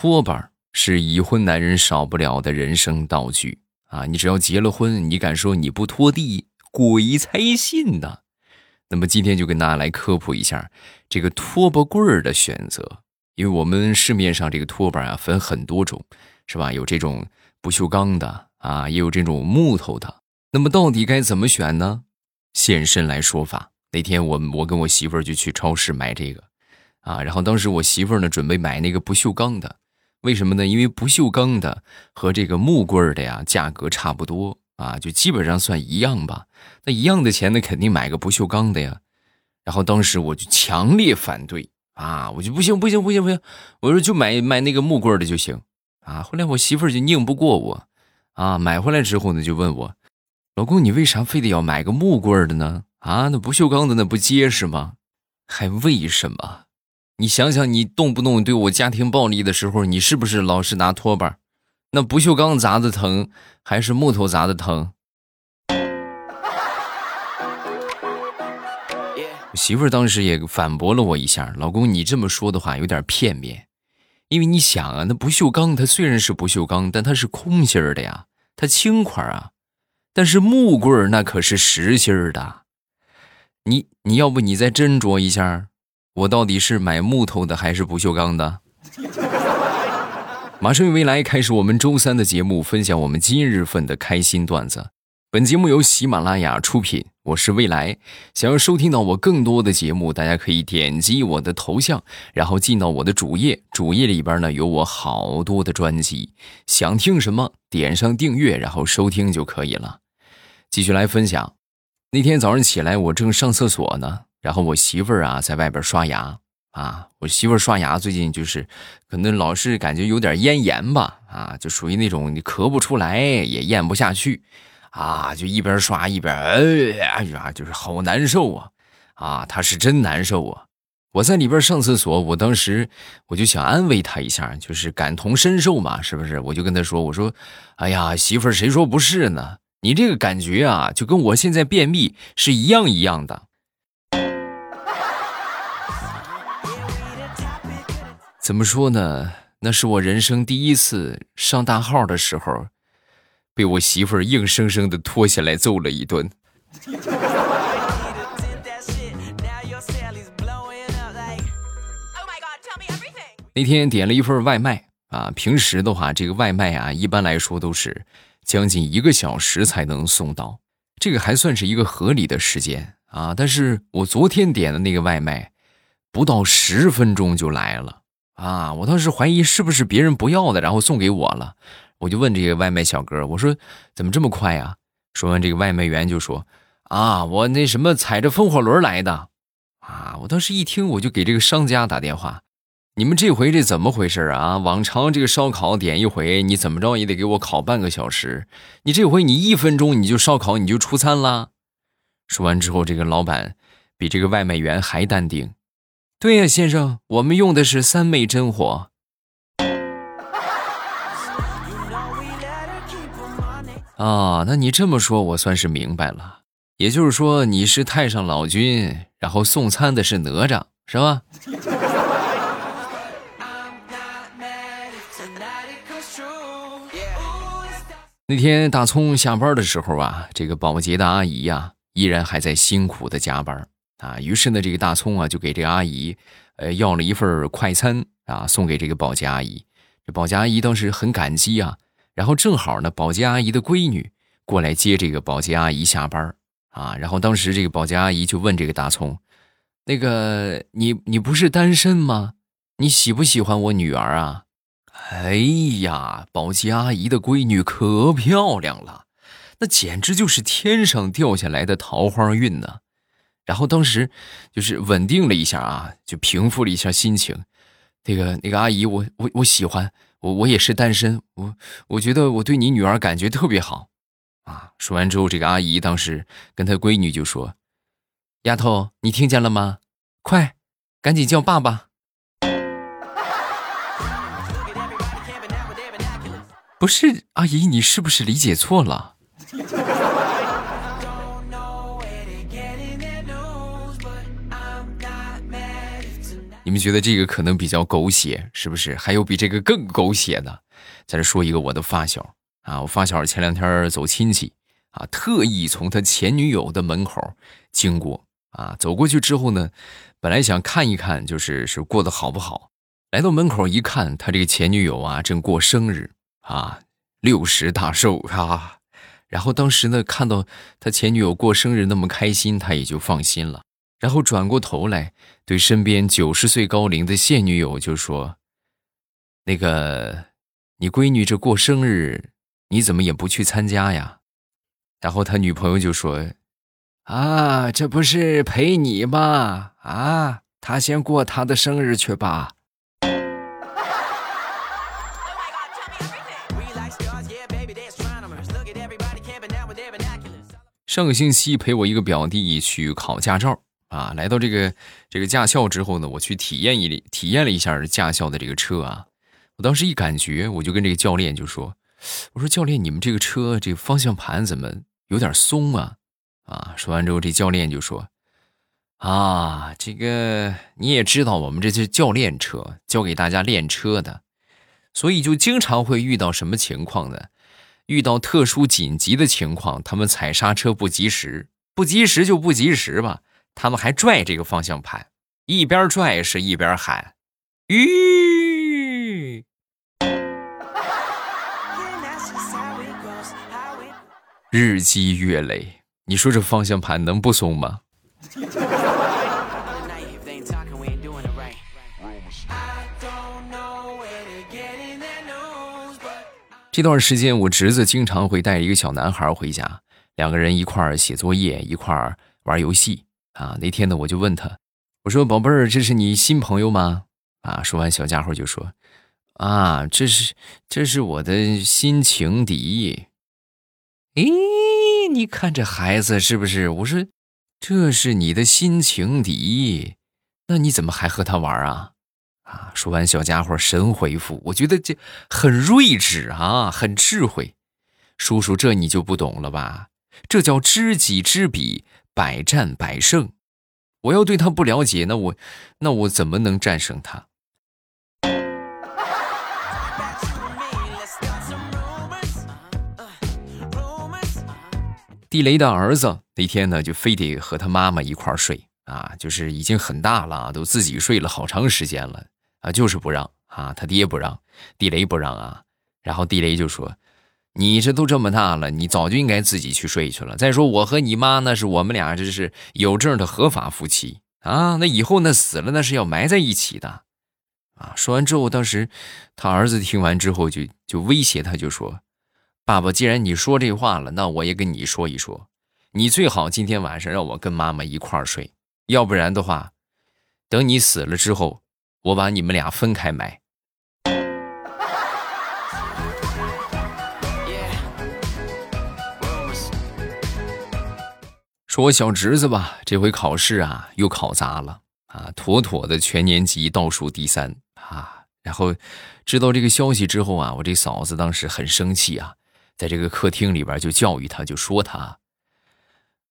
拖把是已婚男人少不了的人生道具啊！你只要结了婚，你敢说你不拖地，鬼才信呢！那么今天就跟大家来科普一下这个拖把棍儿的选择，因为我们市面上这个拖把啊分很多种，是吧？有这种不锈钢的啊，也有这种木头的。那么到底该怎么选呢？现身来说法。那天我我跟我媳妇儿就去超市买这个。啊，然后当时我媳妇儿呢准备买那个不锈钢的，为什么呢？因为不锈钢的和这个木棍的呀价格差不多啊，就基本上算一样吧。那一样的钱呢，肯定买个不锈钢的呀。然后当时我就强烈反对啊，我就不行不行不行不行，我说就买买那个木棍的就行啊。后来我媳妇儿就拧不过我啊，买回来之后呢就问我，老公你为啥非得要买个木棍的呢？啊，那不锈钢的那不结实吗？还为什么？你想想，你动不动对我家庭暴力的时候，你是不是老是拿拖把？那不锈钢砸的疼，还是木头砸的疼？我媳妇儿当时也反驳了我一下：“老公，你这么说的话有点片面，因为你想啊，那不锈钢它虽然是不锈钢，但它是空心儿的呀，它轻快啊。但是木棍儿那可是实心儿的，你你要不你再斟酌一下。”我到底是买木头的还是不锈钢的？马上与未来开始我们周三的节目，分享我们今日份的开心段子。本节目由喜马拉雅出品，我是未来。想要收听到我更多的节目，大家可以点击我的头像，然后进到我的主页。主页里边呢有我好多的专辑，想听什么点上订阅，然后收听就可以了。继续来分享，那天早上起来，我正上厕所呢。然后我媳妇儿啊，在外边刷牙啊。我媳妇儿刷牙最近就是，可能老是感觉有点咽炎吧，啊，就属于那种你咳不出来也咽不下去，啊，就一边刷一边哎呀，就是好难受啊，啊，她是真难受啊。我在里边上厕所，我当时我就想安慰她一下，就是感同身受嘛，是不是？我就跟她说，我说，哎呀，媳妇儿，谁说不是呢？你这个感觉啊，就跟我现在便秘是一样一样的。怎么说呢？那是我人生第一次上大号的时候，被我媳妇儿硬生生的拖下来揍了一顿。那天点了一份外卖啊，平时的话，这个外卖啊，一般来说都是将近一个小时才能送到，这个还算是一个合理的时间啊。但是我昨天点的那个外卖，不到十分钟就来了。啊！我当时怀疑是不是别人不要的，然后送给我了。我就问这个外卖小哥：“我说怎么这么快呀？”说完，这个外卖员就说：“啊，我那什么踩着风火轮来的。”啊！我当时一听，我就给这个商家打电话：“你们这回这怎么回事啊？往常这个烧烤点一回，你怎么着也得给我烤半个小时，你这回你一分钟你就烧烤你就出餐啦。”说完之后，这个老板比这个外卖员还淡定。对呀，先生，我们用的是三昧真火。啊，那你这么说，我算是明白了。也就是说，你是太上老君，然后送餐的是哪吒，是吧？那天大葱下班的时候啊，这个保洁的阿姨呀，依然还在辛苦的加班。啊，于是呢，这个大葱啊，就给这阿姨，呃，要了一份快餐啊，送给这个保洁阿姨。这保洁阿姨当时很感激啊，然后正好呢，保洁阿姨的闺女过来接这个保洁阿姨下班啊，然后当时这个保洁阿姨就问这个大葱：“那个，你你不是单身吗？你喜不喜欢我女儿啊？”哎呀，保洁阿姨的闺女可漂亮了，那简直就是天上掉下来的桃花运呢。然后当时就是稳定了一下啊，就平复了一下心情。那个那个阿姨，我我我喜欢我我也是单身，我我觉得我对你女儿感觉特别好啊。说完之后，这个阿姨当时跟她闺女就说：“丫头，你听见了吗？快，赶紧叫爸爸。”不是阿姨，你是不是理解错了？你们觉得这个可能比较狗血，是不是？还有比这个更狗血的，在这说一个我的发小啊，我发小前两天走亲戚啊，特意从他前女友的门口经过啊，走过去之后呢，本来想看一看，就是是过得好不好。来到门口一看，他这个前女友啊正过生日啊，六十大寿啊。然后当时呢，看到他前女友过生日那么开心，他也就放心了。然后转过头来，对身边九十岁高龄的现女友就说：“那个，你闺女这过生日，你怎么也不去参加呀？”然后他女朋友就说：“啊，这不是陪你吗？啊，他先过他的生日去吧。”上个星期陪我一个表弟去考驾照。啊，来到这个这个驾校之后呢，我去体验一体验了一下驾校的这个车啊。我当时一感觉，我就跟这个教练就说：“我说教练，你们这个车这个方向盘怎么有点松啊？”啊，说完之后，这教练就说：“啊，这个你也知道，我们这是教练车，教给大家练车的，所以就经常会遇到什么情况呢？遇到特殊紧急的情况，他们踩刹车不及时，不及时就不及时吧。”他们还拽这个方向盘，一边拽是一边喊：“吁！”日积月累，你说这方向盘能不松吗？这段时间，我侄子经常会带一个小男孩回家，两个人一块儿写作业，一块儿玩游戏。啊，那天呢，我就问他，我说：“宝贝儿，这是你新朋友吗？”啊，说完，小家伙就说：“啊，这是这是我的新情敌。”咦，你看这孩子是不是？我说：“这是你的新情敌，那你怎么还和他玩啊？”啊，说完，小家伙神回复，我觉得这很睿智啊，很智慧。叔叔，这你就不懂了吧？这叫知己知彼。百战百胜，我要对他不了解，那我那我怎么能战胜他？地雷的儿子那天呢，就非得和他妈妈一块儿睡啊，就是已经很大了，都自己睡了好长时间了啊，就是不让啊，他爹不让，地雷不让啊，然后地雷就说。你这都这么大了，你早就应该自己去睡去了。再说我和你妈那是我们俩这是有证的合法夫妻啊，那以后那死了那是要埋在一起的，啊！说完之后，当时他儿子听完之后就就威胁他，就说：“爸爸，既然你说这话了，那我也跟你说一说，你最好今天晚上让我跟妈妈一块儿睡，要不然的话，等你死了之后，我把你们俩分开埋。”我小侄子吧，这回考试啊又考砸了啊，妥妥的全年级倒数第三啊。然后知道这个消息之后啊，我这嫂子当时很生气啊，在这个客厅里边就教育他，就说他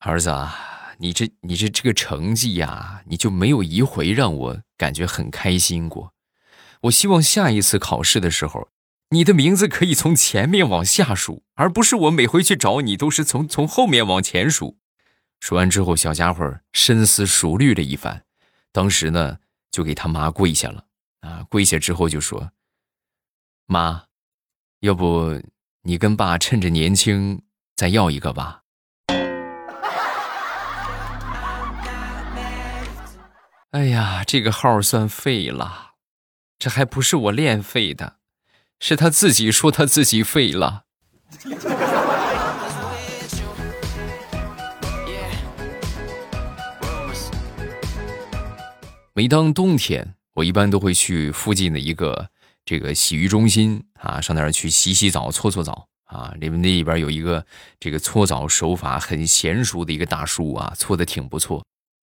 儿子啊，你这你这这个成绩呀，你就没有一回让我感觉很开心过。我希望下一次考试的时候，你的名字可以从前面往下数，而不是我每回去找你都是从从后面往前数。说完之后，小家伙深思熟虑了一番，当时呢就给他妈跪下了啊！跪下之后就说：“妈，要不你跟爸趁着年轻再要一个吧？”哎呀，这个号算废了，这还不是我练废的，是他自己说他自己废了。每当冬天，我一般都会去附近的一个这个洗浴中心啊，上那儿去洗洗澡、搓搓澡啊。里面那里边有一个这个搓澡手法很娴熟的一个大叔啊，搓的挺不错。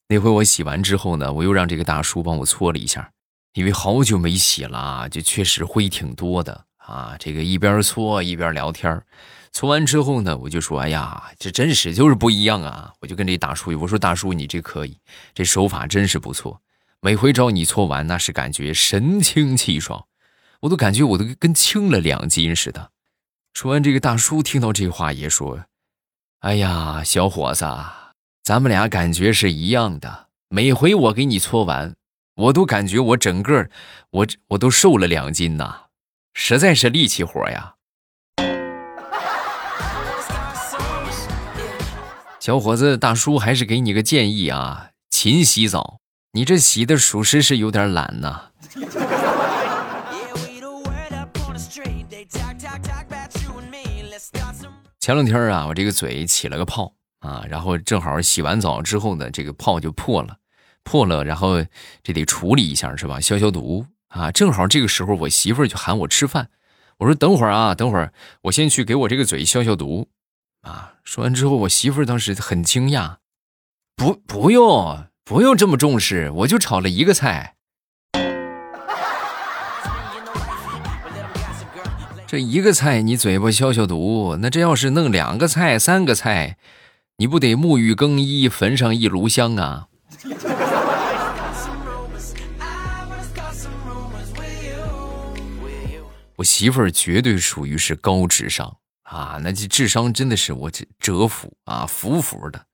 那回我洗完之后呢，我又让这个大叔帮我搓了一下，因为好久没洗了，就确实灰挺多的啊。这个一边搓一边聊天搓完之后呢，我就说：“哎呀，这真是就是不一样啊！”我就跟这大叔，我说：“大叔，你这可以，这手法真是不错。”每回找你搓完，那是感觉神清气爽，我都感觉我都跟轻了两斤似的。说完，这个大叔听到这话也说：“哎呀，小伙子，咱们俩感觉是一样的。每回我给你搓完，我都感觉我整个我我都瘦了两斤呐，实在是力气活呀。”小伙子，大叔还是给你个建议啊，勤洗澡。你这洗的属实是有点懒呐。前两天啊，我这个嘴起了个泡啊，然后正好洗完澡之后呢，这个泡就破了，破了，然后这得处理一下是吧？消消毒啊。正好这个时候，我媳妇儿就喊我吃饭，我说等会儿啊，等会儿我先去给我这个嘴消消毒。啊！说完之后，我媳妇儿当时很惊讶，不，不用，不用这么重视，我就炒了一个菜。这一个菜你嘴巴消消毒，那这要是弄两个菜、三个菜，你不得沐浴更衣，焚上一炉香啊？我媳妇儿绝对属于是高智商。啊，那这智商真的是我这折服啊，服服的。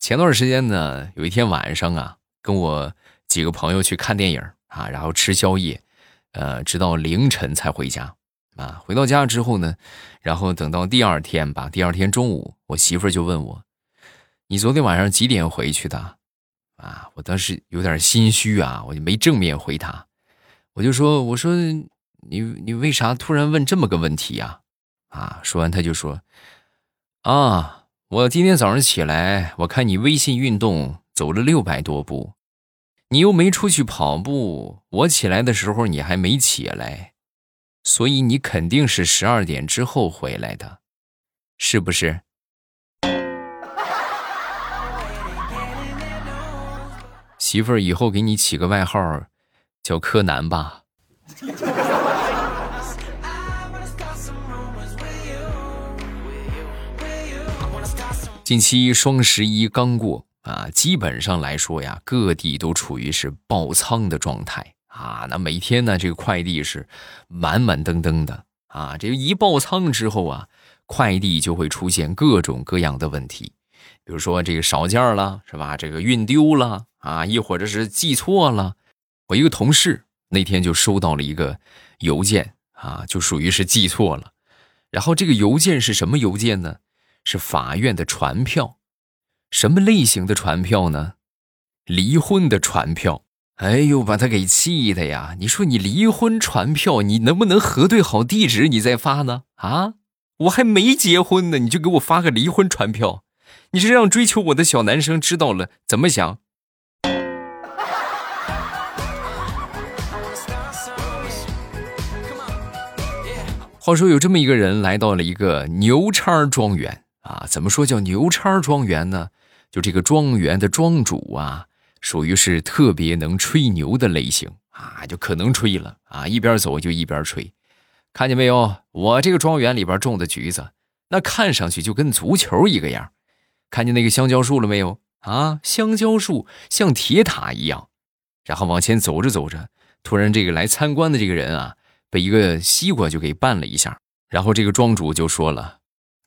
前段时间呢，有一天晚上啊，跟我几个朋友去看电影啊，然后吃宵夜，呃，直到凌晨才回家。啊，回到家之后呢，然后等到第二天吧，第二天中午，我媳妇就问我：“你昨天晚上几点回去的？”啊，我当时有点心虚啊，我就没正面回答，我就说：“我说你你为啥突然问这么个问题呀？”啊！说完他就说：“啊，我今天早上起来，我看你微信运动走了六百多步，你又没出去跑步，我起来的时候你还没起来，所以你肯定是十二点之后回来的，是不是？” 媳妇儿，以后给你起个外号，叫柯南吧。近期双十一刚过啊，基本上来说呀，各地都处于是爆仓的状态啊。那每天呢，这个快递是满满登登的啊。这一爆仓之后啊，快递就会出现各种各样的问题，比如说这个少件了，是吧？这个运丢了啊，亦或者是寄错了。我一个同事那天就收到了一个邮件啊，就属于是寄错了。然后这个邮件是什么邮件呢？是法院的传票，什么类型的传票呢？离婚的传票。哎呦，把他给气的呀！你说你离婚传票，你能不能核对好地址你再发呢？啊，我还没结婚呢，你就给我发个离婚传票，你是让追求我的小男生知道了怎么想？话说有这么一个人来到了一个牛叉庄园。啊，怎么说叫牛叉庄园呢？就这个庄园的庄主啊，属于是特别能吹牛的类型啊，就可能吹了啊，一边走就一边吹。看见没有，我这个庄园里边种的橘子，那看上去就跟足球一个样。看见那个香蕉树了没有啊？香蕉树像铁塔一样。然后往前走着走着，突然这个来参观的这个人啊，被一个西瓜就给绊了一下。然后这个庄主就说了：“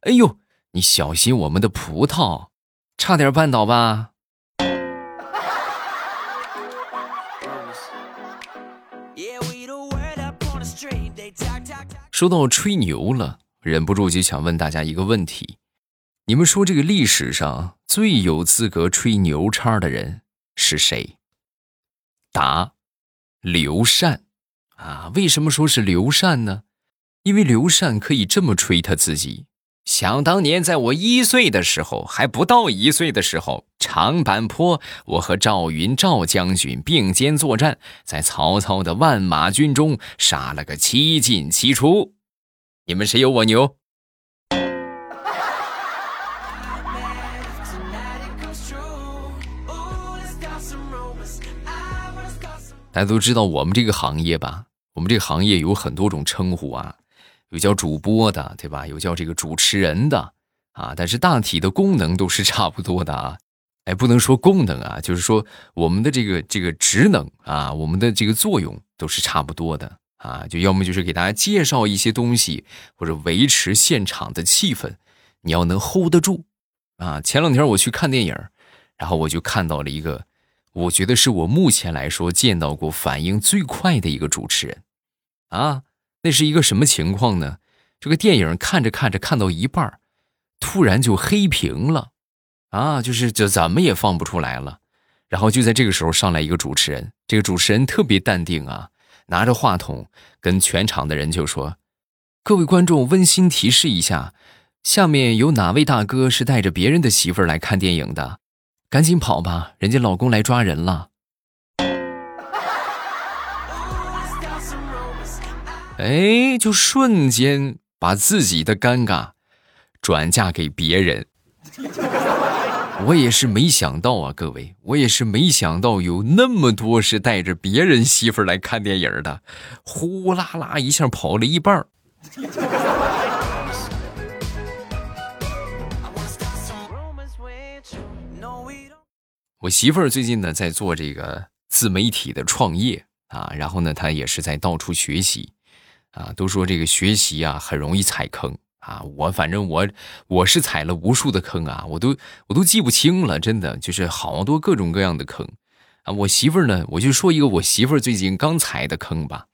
哎呦！”你小心我们的葡萄，差点绊倒吧。说到吹牛了，忍不住就想问大家一个问题：你们说这个历史上最有资格吹牛叉的人是谁？答：刘禅。啊，为什么说是刘禅呢？因为刘禅可以这么吹他自己。想当年，在我一岁的时候，还不到一岁的时候，长坂坡，我和赵云赵将军并肩作战，在曹操的万马军中杀了个七进七出。你们谁有我牛？大家都知道我们这个行业吧？我们这个行业有很多种称呼啊。有叫主播的，对吧？有叫这个主持人的，啊，但是大体的功能都是差不多的啊。哎，不能说功能啊，就是说我们的这个这个职能啊，我们的这个作用都是差不多的啊。就要么就是给大家介绍一些东西，或者维持现场的气氛，你要能 hold 得住啊。前两天我去看电影，然后我就看到了一个，我觉得是我目前来说见到过反应最快的一个主持人啊。那是一个什么情况呢？这个电影看着看着看到一半，突然就黑屏了。啊，就是这怎么也放不出来了，然后就在这个时候上来一个主持人，这个主持人特别淡定啊，拿着话筒跟全场的人就说：“各位观众，温馨提示一下，下面有哪位大哥是带着别人的媳妇儿来看电影的？赶紧跑吧，人家老公来抓人了。”哎，就瞬间把自己的尴尬转嫁给别人。我也是没想到啊，各位，我也是没想到有那么多是带着别人媳妇来看电影的，呼啦啦一下跑了一半我媳妇儿最近呢在做这个自媒体的创业啊，然后呢她也是在到处学习啊，都说这个学习啊很容易踩坑。啊，我反正我我是踩了无数的坑啊，我都我都记不清了，真的就是好多各种各样的坑啊。我媳妇儿呢，我就说一个我媳妇儿最近刚踩的坑吧。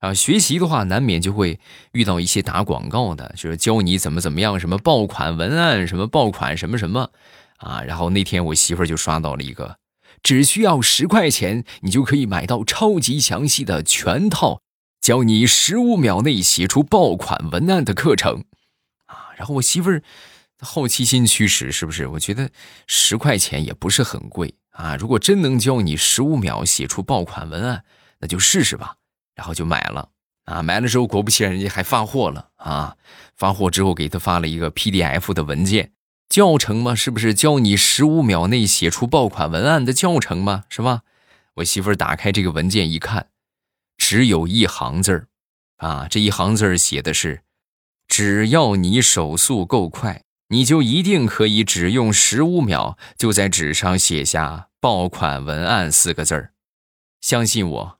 啊，学习的话难免就会遇到一些打广告的，就是教你怎么怎么样，什么爆款文案，什么爆款什么什么啊。然后那天我媳妇儿就刷到了一个，只需要十块钱，你就可以买到超级详细的全套，教你十五秒内写出爆款文案的课程。啊然后我媳妇儿好奇心驱使，是不是？我觉得十块钱也不是很贵啊。如果真能教你十五秒写出爆款文案，那就试试吧。然后就买了啊。买了之后，果不其然，人家还发货了啊。发货之后给他发了一个 PDF 的文件教程嘛，是不是教你十五秒内写出爆款文案的教程嘛？是吧？我媳妇儿打开这个文件一看，只有一行字儿啊。这一行字儿写的是。只要你手速够快，你就一定可以只用十五秒就在纸上写下“爆款文案”四个字儿。相信我，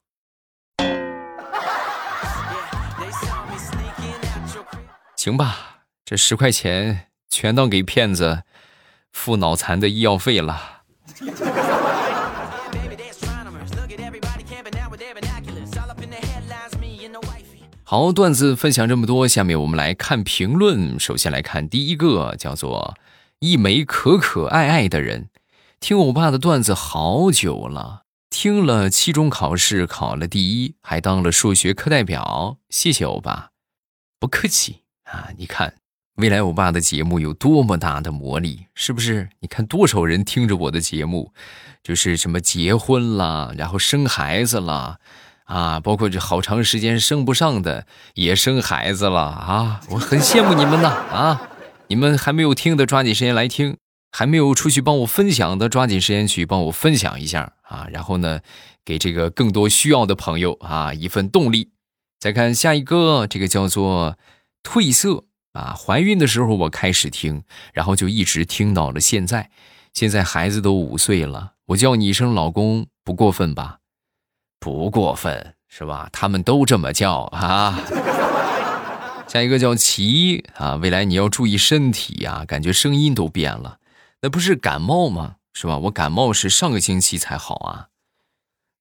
行吧？这十块钱全当给骗子付脑残的医药费了。好，段子分享这么多，下面我们来看评论。首先来看第一个，叫做一枚可可爱爱的人，听欧巴的段子好久了，听了期中考试考了第一，还当了数学课代表，谢谢欧巴，不客气啊！你看未来欧巴的节目有多么大的魔力，是不是？你看多少人听着我的节目，就是什么结婚了，然后生孩子了。啊，包括这好长时间生不上的也生孩子了啊！我很羡慕你们呐啊！你们还没有听的，抓紧时间来听；还没有出去帮我分享的，抓紧时间去帮我分享一下啊！然后呢，给这个更多需要的朋友啊一份动力。再看下一个，这个叫做褪色啊。怀孕的时候我开始听，然后就一直听到了现在。现在孩子都五岁了，我叫你一声老公不过分吧？不过分是吧？他们都这么叫 啊。下一个叫齐啊，未来你要注意身体呀，感觉声音都变了，那不是感冒吗？是吧？我感冒是上个星期才好啊。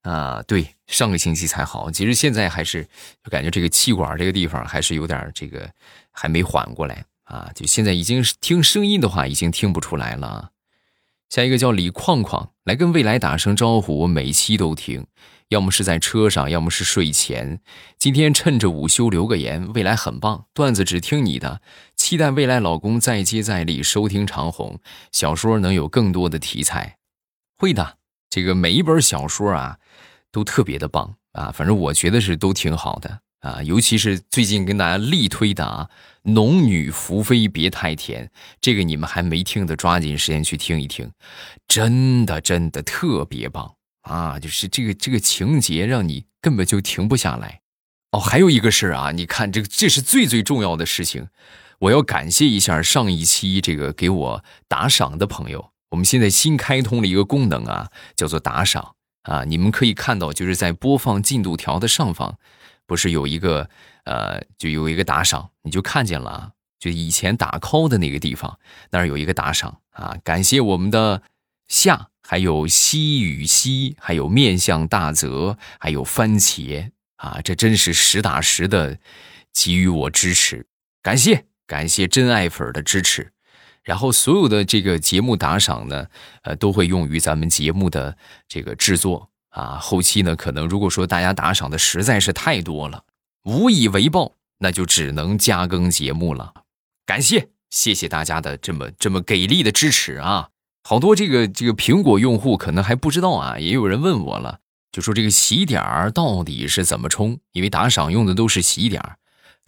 啊，对，上个星期才好。其实现在还是就感觉这个气管这个地方还是有点这个还没缓过来啊。就现在已经听声音的话，已经听不出来了。下一个叫李矿矿，来跟未来打声招呼，我每期都听。要么是在车上，要么是睡前。今天趁着午休留个言，未来很棒，段子只听你的。期待未来老公再接再厉，收听长虹小说能有更多的题材。会的，这个每一本小说啊，都特别的棒啊，反正我觉得是都挺好的啊。尤其是最近跟大家力推的啊，《农女福妃别太甜》，这个你们还没听的，抓紧时间去听一听，真的真的特别棒。啊，就是这个这个情节让你根本就停不下来，哦，还有一个事儿啊，你看这个这是最最重要的事情，我要感谢一下上一期这个给我打赏的朋友我们现在新开通了一个功能啊，叫做打赏啊。你们可以看到，就是在播放进度条的上方，不是有一个呃，就有一个打赏，你就看见了啊。就以前打 call 的那个地方，那儿有一个打赏啊，感谢我们的夏，还有西与西，还有面向大泽，还有番茄啊，这真是实打实的给予我支持，感谢感谢真爱粉的支持。然后所有的这个节目打赏呢，呃，都会用于咱们节目的这个制作啊。后期呢，可能如果说大家打赏的实在是太多了，无以为报，那就只能加更节目了。感谢，谢谢大家的这么这么给力的支持啊！好多这个这个苹果用户可能还不知道啊，也有人问我了，就说这个喜点儿到底是怎么充？因为打赏用的都是喜点儿，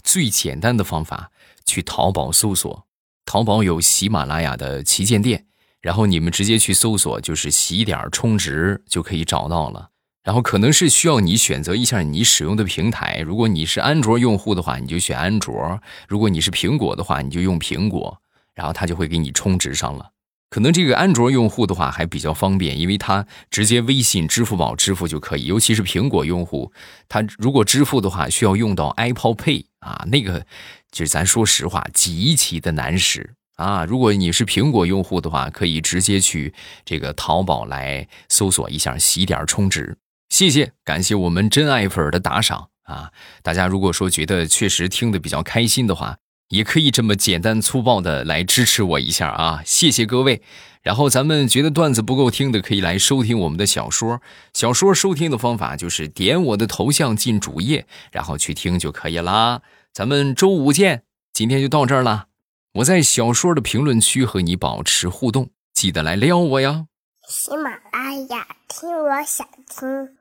最简单的方法，去淘宝搜索，淘宝有喜马拉雅的旗舰店，然后你们直接去搜索，就是喜点儿充值就可以找到了。然后可能是需要你选择一下你使用的平台。如果你是安卓用户的话，你就选安卓；如果你是苹果的话，你就用苹果。然后它就会给你充值上了。可能这个安卓用户的话还比较方便，因为它直接微信、支付宝支付就可以。尤其是苹果用户，他如果支付的话，需要用到 Apple Pay 啊，那个就是咱说实话极其的难使啊。如果你是苹果用户的话，可以直接去这个淘宝来搜索一下喜点充值。谢谢，感谢我们真爱粉的打赏啊！大家如果说觉得确实听得比较开心的话，也可以这么简单粗暴的来支持我一下啊！谢谢各位。然后咱们觉得段子不够听的，可以来收听我们的小说。小说收听的方法就是点我的头像进主页，然后去听就可以啦。咱们周五见，今天就到这儿了。我在小说的评论区和你保持互动，记得来撩我呀。喜马拉雅，听我想听。